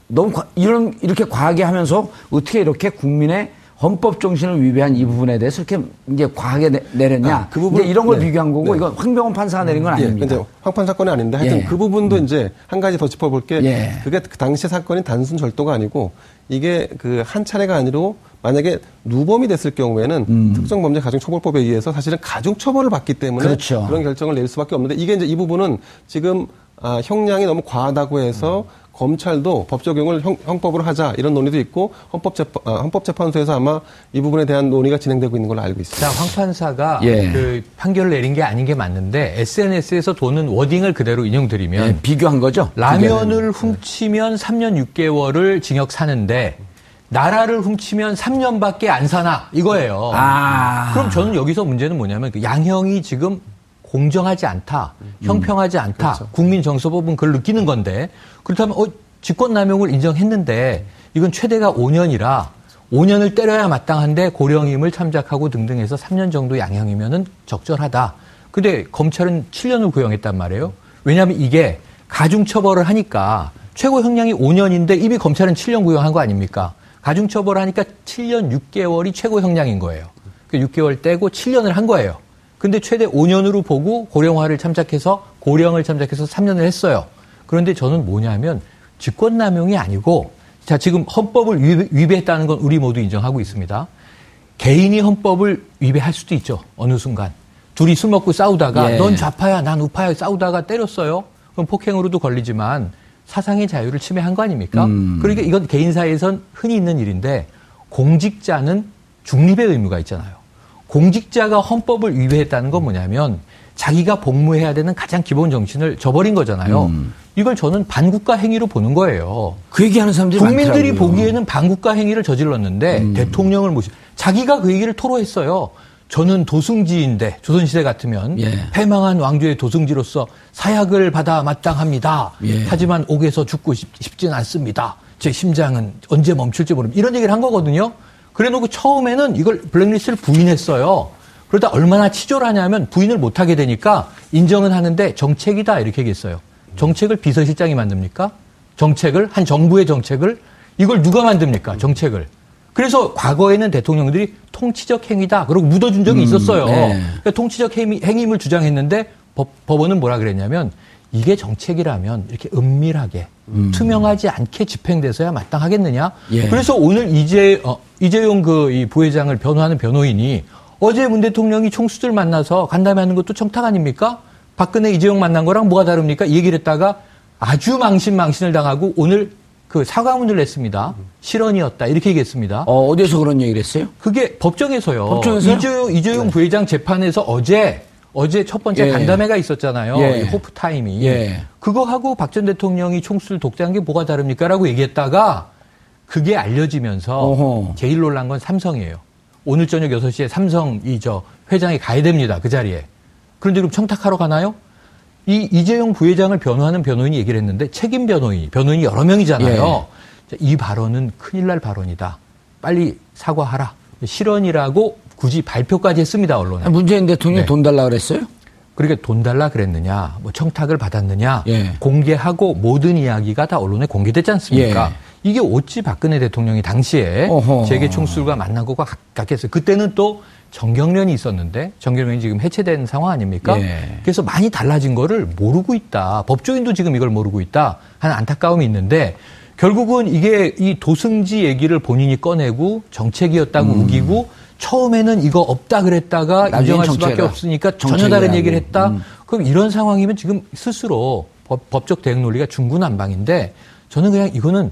너무 과, 이런 이렇게 과하게 하면서 어떻게 이렇게 국민의 헌법 정신을 위배한 이 부분에 대해서 이렇게 이제 과하게 내, 렸냐 아, 그 부분 이런 걸 네. 비교한 거고 네. 이건 황병원 판사가 내린 건 음, 예, 아닙니다. 예, 황판 사건이 아닌데 하여튼 예. 그 부분도 음. 이제 한 가지 더 짚어볼 게 예. 그게 그 당시 사건이 단순 절도가 아니고 이게 그 한 차례가 아니로 만약에 누범이 됐을 경우에는 음. 특정범죄 가중처벌법에 의해서 사실은 가중처벌을 받기 때문에 그렇죠. 그런 결정을 낼 수밖에 없는데 이게 이제 이 부분은 지금 아, 형량이 너무 과하다고 해서 음. 검찰도 법 적용을 형, 법으로 하자 이런 논의도 있고 헌법재판, 아, 헌법재판소에서 아마 이 부분에 대한 논의가 진행되고 있는 걸로 알고 있습니다. 자, 황 판사가 예. 그 판결을 내린 게 아닌 게 맞는데 SNS에서 도는 워딩을 그대로 인용드리면 예, 비교한 거죠. 라면을 훔치면 3년 6개월을 징역 사는데 나라를 훔치면 3년밖에 안 사나 이거예요. 아. 그럼 저는 여기서 문제는 뭐냐면 그 양형이 지금 공정하지 않다, 음. 형평하지 않다, 그렇죠. 국민 정서법은 그걸 느끼는 건데 그렇다면 어, 직권남용을 인정했는데 이건 최대가 5년이라 5년을 때려야 마땅한데 고령임을 참작하고 등등 해서 3년 정도 양형이면은 적절하다. 근데 검찰은 7년을 구형했단 말이에요. 왜냐하면 이게 가중처벌을 하니까 최고 형량이 5년인데 이미 검찰은 7년 구형한 거 아닙니까? 가중처벌을 하니까 7년 6개월이 최고 형량인 거예요. 그 6개월 떼고 7년을 한 거예요. 근데 최대 5년으로 보고 고령화를 참작해서 고령을 참작해서 3년을 했어요. 그런데 저는 뭐냐면 직권남용이 아니고 자 지금 헌법을 위배, 했다는 건 우리 모두 인정하고 있습니다. 개인이 헌법을 위배할 수도 있죠. 어느 순간 둘이 술 먹고 싸우다가 예. 넌 좌파야 난 우파야 싸우다가 때렸어요. 그럼 폭행으로도 걸리지만 사상의 자유를 침해한 거 아닙니까? 음. 그러니까 이건 개인사에선 흔히 있는 일인데 공직자는 중립의 의무가 있잖아요. 공직자가 헌법을 위배했다는 건 뭐냐면 자기가 복무해야 되는 가장 기본 정신을 저버린 거잖아요. 음. 이걸 저는 반국가 행위로 보는 거예요. 그 얘기하는 사람들이 국민들이 많더라고요. 보기에는 반국가 행위를 저질렀는데 음. 대통령을 모시 자기가 그 얘기를 토로했어요. 저는 도승지인데 조선시대 같으면 예. 패망한 왕조의 도승지로서 사약을 받아 마땅합니다. 예. 하지만 옥에서 죽고 싶, 싶진 않습니다. 제 심장은 언제 멈출지 모릅니다. 이런 얘기를 한 거거든요. 그래 놓고 처음에는 이걸 블랙리스트를 부인했어요. 그러다 얼마나 치졸 하냐면 부인을 못하게 되니까 인정은 하는데 정책이다 이렇게 얘기했어요. 정책을 비서실장이 만듭니까? 정책을 한 정부의 정책을 이걸 누가 만듭니까? 정책을 그래서 과거에는 대통령들이 통치적 행위다. 그러고 묻어준 적이 음, 있었어요. 네. 그러니까 통치적 행위, 행위임을 주장했는데 법, 법원은 뭐라 그랬냐면 이게 정책이라면 이렇게 은밀하게 음. 투명하지 않게 집행돼서야 마땅하겠느냐. 예. 그래서 오늘 이재 어, 이재용 그이 부회장을 변호하는 변호인이 어제 문 대통령이 총수들 만나서 간담회 하는 것도 청탁 아닙니까? 박근혜 이재용 만난 거랑 뭐가 다릅니까? 이 얘기를 했다가 아주 망신 망신을 당하고 오늘 그 사과문을 냈습니다. 실언이었다. 이렇게 얘기했습니다. 어, 어디서 그런 얘기를 했어요? 그게 법정에서요. 법정에서 이재용, 이재용 네. 부회장 재판에서 어제 어제 첫 번째 예. 간담회가 있었잖아요. 예. 호프 타임이. 예. 그거 하고 박 전 대통령이 총수를 독재한 게 뭐가 다릅니까 라고 얘기했다가 그게 알려지면서 어허. 제일 놀란 건 삼성이에요. 오늘 저녁 6시에 삼성 이 저 회장이 가야 됩니다. 그 자리에. 그런데 그럼 청탁하러 가나요? 이 이재용 부회장을 변호하는 변호인이 얘기를 했는데 책임 변호인, 변호인이 여러 명이잖아요. 예. 이 발언은 큰일 날 발언이다. 빨리 사과하라. 실언이라고 굳이 발표까지 했습니다, 언론에. 문재인 대통령이 네. 돈 달라 그랬어요? 그렇게 돈 달라 그랬느냐, 뭐 청탁을 받았느냐, 예. 공개하고 모든 이야기가 다 언론에 공개됐지 않습니까? 예. 이게 어찌 박근혜 대통령이 당시에 어허. 재계 총수들과 만난 것과 같겠어요. 그때는 또 정경련이 있었는데 정경련이 지금 해체된 상황 아닙니까? 예. 그래서 많이 달라진 거를 모르고 있다. 법조인도 지금 이걸 모르고 있다 하는 안타까움이 있는데 결국은 이게 이 도승지 얘기를 본인이 꺼내고 정책이었다고 음. 우기고 처음에는 이거 없다 그랬다가 인정할 수밖에 없으니까 전혀 다른 얘기를 했다. 음. 그럼 이런 상황이면 지금 스스로 법, 적 대응 논리가 중구난방인데 저는 그냥 이거는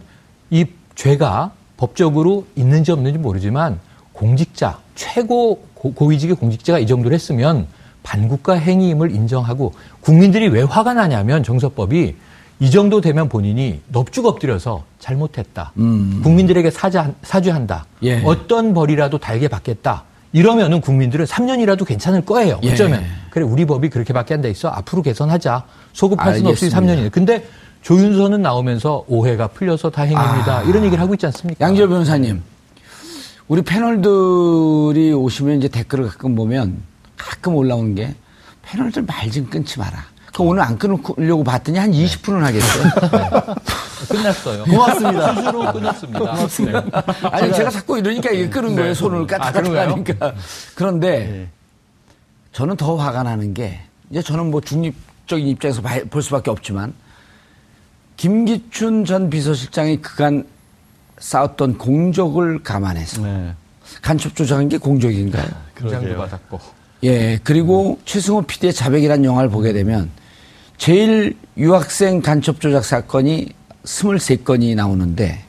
이 죄가 법적으로 있는지 없는지 모르지만 공직자 최고 고, 위직의 공직자가 이 정도를 했으면 반국가 행위임을 인정하고 국민들이 왜 화가 나냐면 정서법이 이 정도 되면 본인이 넙죽 엎드려서 잘못했다. 음. 국민들에게 사자, 사죄한다. 예. 어떤 벌이라도 달게 받겠다. 이러면은 국민들은 3년이라도 괜찮을 거예요. 예. 어쩌면. 예. 그래, 우리 법이 그렇게밖에 안 돼 있어. 앞으로 개선하자. 소급할 수는 없이 3년이네. 근데 조윤선은 나오면서 오해가 풀려서 다행입니다. 아. 이런 얘기를 하고 있지 않습니까? 양지열 변호사님. 우리 패널들이 오시면 이제 댓글을 가끔 보면 가끔 올라오는 게 패널들 말 좀 끊지 마라. 그 오늘 안 끊으려고 봤더니 한 20분은 하겠어요. 네. 끝났어요. 고맙습니다. 스스로 끝났습니다. 고맙습니다. 네. 아니, 제가, 제가 자꾸 이러니까 이게 끄는 거예요. 네. 손을 까딱까딱하니까. 아, 그런데 네. 저는 더 화가 나는 게 이제 저는 뭐 중립적인 입장에서 볼 수밖에 없지만 김기춘 전 비서실장이 그간 쌓았던 공적을 감안해서 네. 간첩 조작한 게 공적인가요? 그장도 받았고. 예, 그리고 음. 최승호 PD의 자백이라는 영화를 보게 되면 제일 유학생 간첩 조작 사건이 23건이 나오는데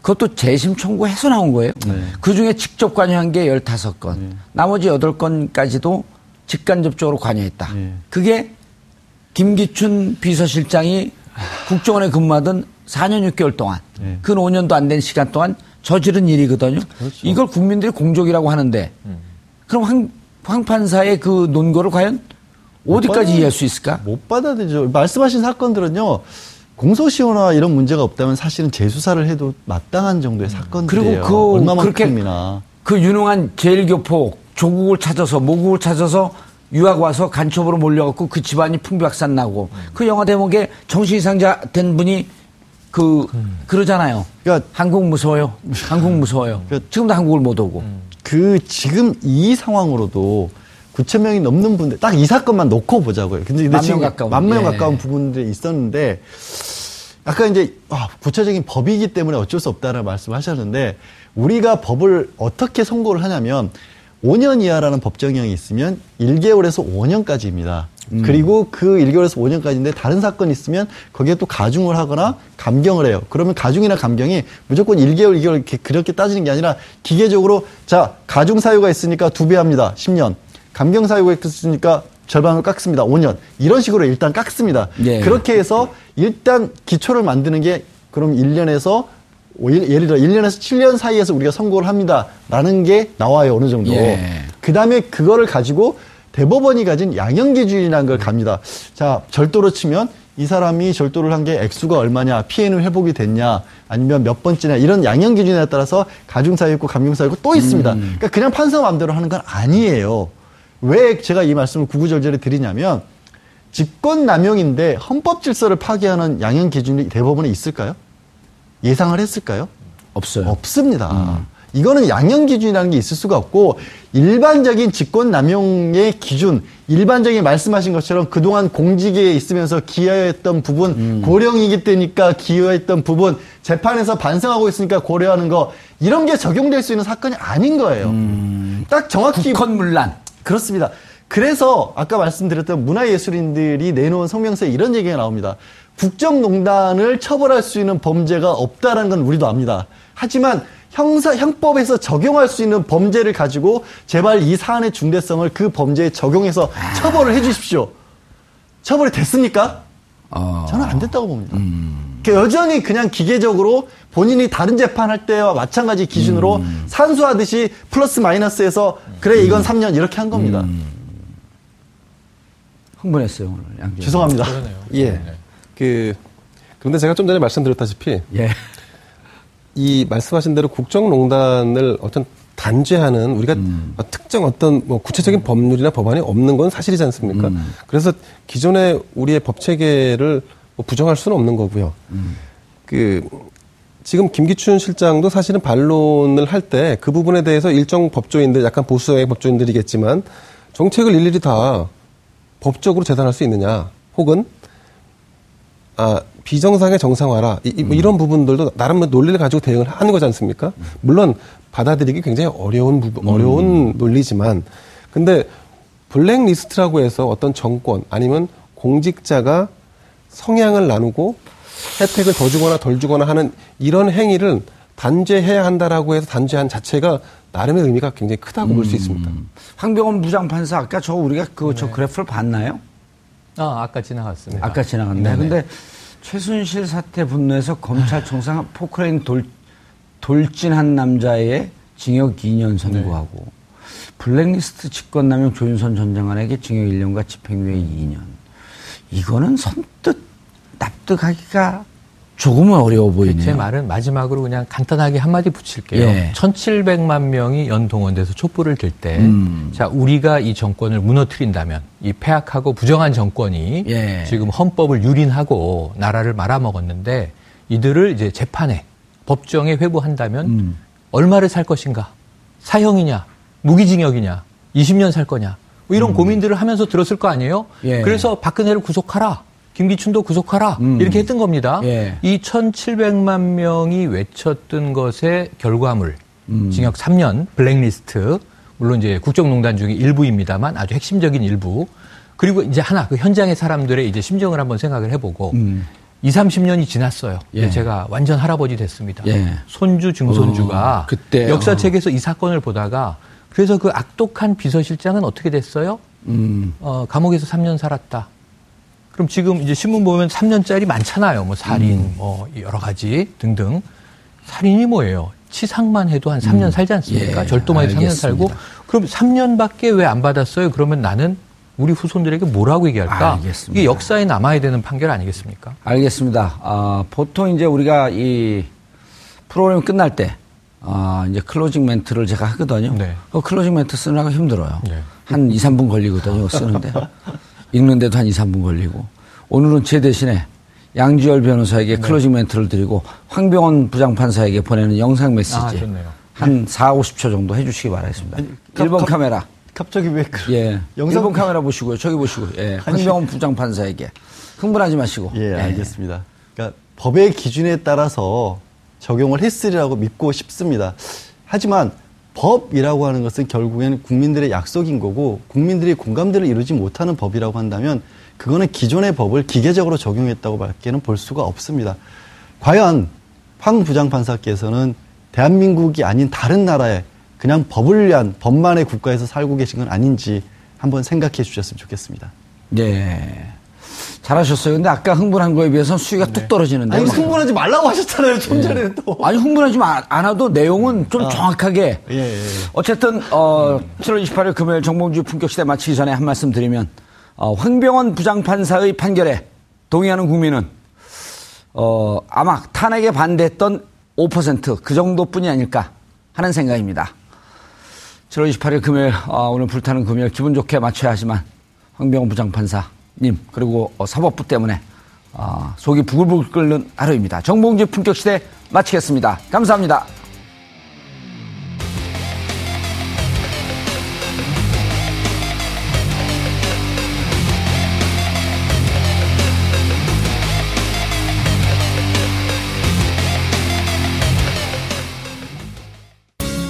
그것도 재심 청구 해서 나온 거예요. 네. 그 중에 직접 관여한 게 15건. 네. 나머지 8건까지도 직간접적으로 관여했다. 네. 그게 김기춘 비서실장이 국정원에 근무하던 4년 6개월 동안 네. 그 5년도 안 된 시간 동안 저지른 일이거든요. 그렇죠. 이걸 국민들이 공적이라고 하는데 음. 그럼 황, 황 판사의 그 논거를 과연 어디까지 이해할 수 있을까? 못 받아들이죠. 말씀하신 사건들은요. 공소시효나 이런 문제가 없다면 사실은 재수사를 해도 마땅한 정도의 음. 사건들이에요. 그리고 그 얼마만큼이나 그 유능한 제일교포 조국을 찾아서 모국을 찾아서 유학 와서 간첩으로 몰려갖고 그 집안이 풍비박산 나고 음. 그 영화 대목에 정신 이상자 된 분이 그 음. 그러잖아요. 그러니까 한국 무서워요. 한국 무서워요. 그러니까 지금도 한국을 못 오고. 음. 그 지금 이 상황으로도 9천 명이 넘는 분들 딱 이 사건만 놓고 보자고요. 근데, 지금 가까운 만명 예. 가까운 부분들이 있었는데 아까 이제 아, 구체적인 법이기 때문에 어쩔 수 없다라는 말씀하셨는데 우리가 법을 어떻게 선고를 하냐면 5년 이하라는 법정형이 있으면 1개월에서 5년까지입니다. 음. 그리고 그 1개월에서 5년까지인데 다른 사건이 있으면 거기에 또 가중을 하거나 감경을 해요. 그러면 가중이나 감경이 무조건 1개월, 2개월 이렇게 그렇게 따지는 게 아니라 기계적으로 자, 가중 사유가 있으니까 두 배 합니다. 10년. 감경 사유가 있으니까 절반을 깎습니다. 5년. 이런 식으로 일단 깎습니다. 예. 그렇게 해서 일단 기초를 만드는 게 그럼 1년에서 예를 들어 1년에서 7년 사이에서 우리가 선고를 합니다. 라는 게 나와요. 어느 정도. 예. 그 다음에 그거를 가지고 대법원이 가진 양형 기준이라는 걸 갑니다. 자, 절도로 치면 이 사람이 절도를 한 게 액수가 얼마냐, 피해는 회복이 됐냐, 아니면 몇 번째냐, 이런 양형 기준에 따라서 가중사유 있고 감경사유 있고 또 있습니다. 음. 그러니까 그냥 판사 마음대로 하는 건 아니에요. 왜 제가 이 말씀을 구구절절히 드리냐면, 직권남용인데 헌법 질서를 파괴하는 양형 기준이 대법원에 있을까요? 예상을 했을까요? 없어요. 없습니다. 음. 이거는 양형 기준이라는 게 있을 수가 없고 일반적인 직권 남용의 기준, 일반적인 말씀하신 것처럼 그동안 공직에 있으면서 기여했던 부분, 음. 고령이기 때니까 기여했던 부분, 재판에서 반성하고 있으니까 고려하는 거 이런 게 적용될 수 있는 사건이 아닌 거예요. 음. 딱 정확히 국헌문란 그렇습니다. 그래서 아까 말씀드렸던 문화예술인들이 내놓은 성명서에 이런 얘기가 나옵니다. 국정농단을 처벌할 수 있는 범죄가 없다라는 건 우리도 압니다. 하지만 형사 형법에서 적용할 수 있는 범죄를 가지고 제발 이 사안의 중대성을 그 범죄에 적용해서 처벌을 해 주십시오. 처벌이 됐습니까? 어... 저는 안 됐다고 봅니다. 음... 여전히 그냥 기계적으로 본인이 다른 재판할 때와 마찬가지 기준으로 음... 산수하듯이 플러스 마이너스해서 그래 이건 음... 3년 이렇게 한 겁니다. 음... 흥분했어요 오늘 양재. 죄송합니다. 그러네요. 예. 네. 그 그런데 제가 좀 전에 말씀드렸다시피 예. 이 말씀하신 대로 국정농단을 어떤 단죄하는 우리가 음. 특정 어떤 뭐 구체적인 법률이나 법안이 없는 건 사실이지 않습니까? 음. 그래서 기존의 우리의 법 체계를 뭐 부정할 수는 없는 거고요. 음. 그 지금 김기춘 실장도 사실은 반론을 할 때 그 부분에 대해서 일정 법조인들 약간 보수의 법조인들이겠지만 정책을 일일이 다 법적으로 재단할 수 있느냐 혹은 아, 비정상의 정상화라 이, 뭐 음. 이런 부분들도 나름 논리를 가지고 대응을 하는 거지 않습니까? 물론 받아들이기 굉장히 어려운 부분, 음. 어려운 논리지만 근데 블랙리스트라고 해서 어떤 정권 아니면 공직자가 성향을 나누고 혜택을 더 주거나 덜 주거나 하는 이런 행위를 단죄해야 한다라고 해서 단죄한 자체가 나름의 의미가 굉장히 크다고 음. 볼수 있습니다. 황병원 부장판사 아까 저 우리가 그저 네. 그래프를 봤나요? 아, 아까 지나갔습니다. 아까 지나갔네. 네 근데 최순실 사태 분노해서 검찰총장 포크레인 돌, 돌진한 남자의 징역 2년 선고하고 네. 블랙리스트 직권남용 조윤선 전 장관에게 징역 1년과 집행유예 2년. 이거는 선뜻 납득하기가 조금은 어려워 보이네요. 제 말은 마지막으로 그냥 간단하게 한마디 붙일게요. 예. 1,700만 명이 연동원돼서 촛불을 들 때, 음. 자, 우리가 이 정권을 무너뜨린다면, 이 폐악하고 부정한 정권이 예. 지금 헌법을 유린하고 나라를 말아먹었는데, 이들을 이제 재판에, 법정에 회부한다면, 음. 얼마를 살 것인가? 사형이냐? 무기징역이냐? 20년 살 거냐? 뭐 이런 음. 고민들을 하면서 들었을 거 아니에요? 예. 그래서 박근혜를 구속하라. 김기춘도 구속하라 음. 이렇게 했던 겁니다. 예. 이 1,700만 명이 외쳤던 것의 결과물 음. 징역 3년 블랙리스트 물론 이제 국정농단 중에 일부입니다만 아주 핵심적인 일부 그리고 이제 하나 그 현장의 사람들의 이제 심정을 한번 생각을 해보고 음. 2, 30년이 지났어요. 예. 제가 완전 할아버지 됐습니다. 예. 손주, 증손주가 어, 그때, 역사책에서 어. 이 사건을 보다가 그래서 그 악독한 비서실장은 어떻게 됐어요? 음. 어, 감옥에서 3년 살았다. 그럼 지금 이제 신문 보면 3년짜리 많잖아요. 뭐 살인, 음. 뭐 여러 가지 등등. 살인이 뭐예요? 치상만 해도 한 3년 음. 살지 않습니까? 예, 절도만 해도 3년 살고. 그럼 3년밖에 왜 안 받았어요? 그러면 나는 우리 후손들에게 뭐라고 얘기할까? 알겠습니다. 이게 역사에 남아야 되는 판결 아니겠습니까? 알겠습니다. 어, 보통 이제 우리가 이 프로그램 끝날 때 어, 이제 closing 멘트를 제가 하거든요. 네. 그 closing 멘트 쓰느라고 힘들어요. 네. 한 2, 3분 걸리거든요. 쓰는데. 읽는데도 한 2, 3분 걸리고 오늘은 제 대신에 양지열 변호사에게 네. 클로징 멘트를 드리고 황병원 부장판사에게 보내는 영상 메시지 아, 한 4, 50초 정도 해주시기 바라겠습니다. 아니, 1번 카메라. 갑자기 왜 그? 예. 영상 1번 카메라 보시고요. 저기 보시고. 예. 황병원 부장판사에게 흥분하지 마시고. 예, 예, 알겠습니다. 그러니까 법의 기준에 따라서 적용을 했으리라고 믿고 싶습니다. 하지만 법이라고 하는 것은 결국에는 국민들의 약속인 거고 국민들이 공감대를 이루지 못하는 법이라고 한다면 그거는 기존의 법을 기계적으로 적용했다고 밖에는 볼 수가 없습니다. 과연 황 부장판사께서는 대한민국이 아닌 다른 나라에 그냥 법을 위한 법만의 국가에서 살고 계신 건 아닌지 한번 생각해 주셨으면 좋겠습니다. 네. 잘하셨어요. 근데 아까 흥분한 거에 비해서 수위가 네. 뚝 떨어지는데. 아니, 흥분하지 말라고 하셨잖아요. 좀 네. 전에 또. 아니, 흥분하지 않아도 내용은 좀 아. 정확하게. 예, 예, 예. 어쨌든, 어, 7월 28일 금요일 정봉주 품격시대 마치기 전에 한 말씀 드리면, 어, 황병원 부장판사의 판결에 동의하는 국민은, 어, 아마 탄핵에 반대했던 5%그 정도뿐이 아닐까 하는 생각입니다. 7월 28일 금요일, 어, 오늘 불타는 금요일 기분 좋게 마쳐야 하지만, 황병원 부장판사, 님 그리고 어, 사법부 때문에 어, 속이 부글부글 끓는 하루입니다. 정봉주 품격시대 마치겠습니다. 감사합니다.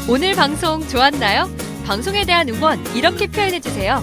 오늘 방송 좋았나요? 방송에 대한 응원 이렇게 표현해 주세요.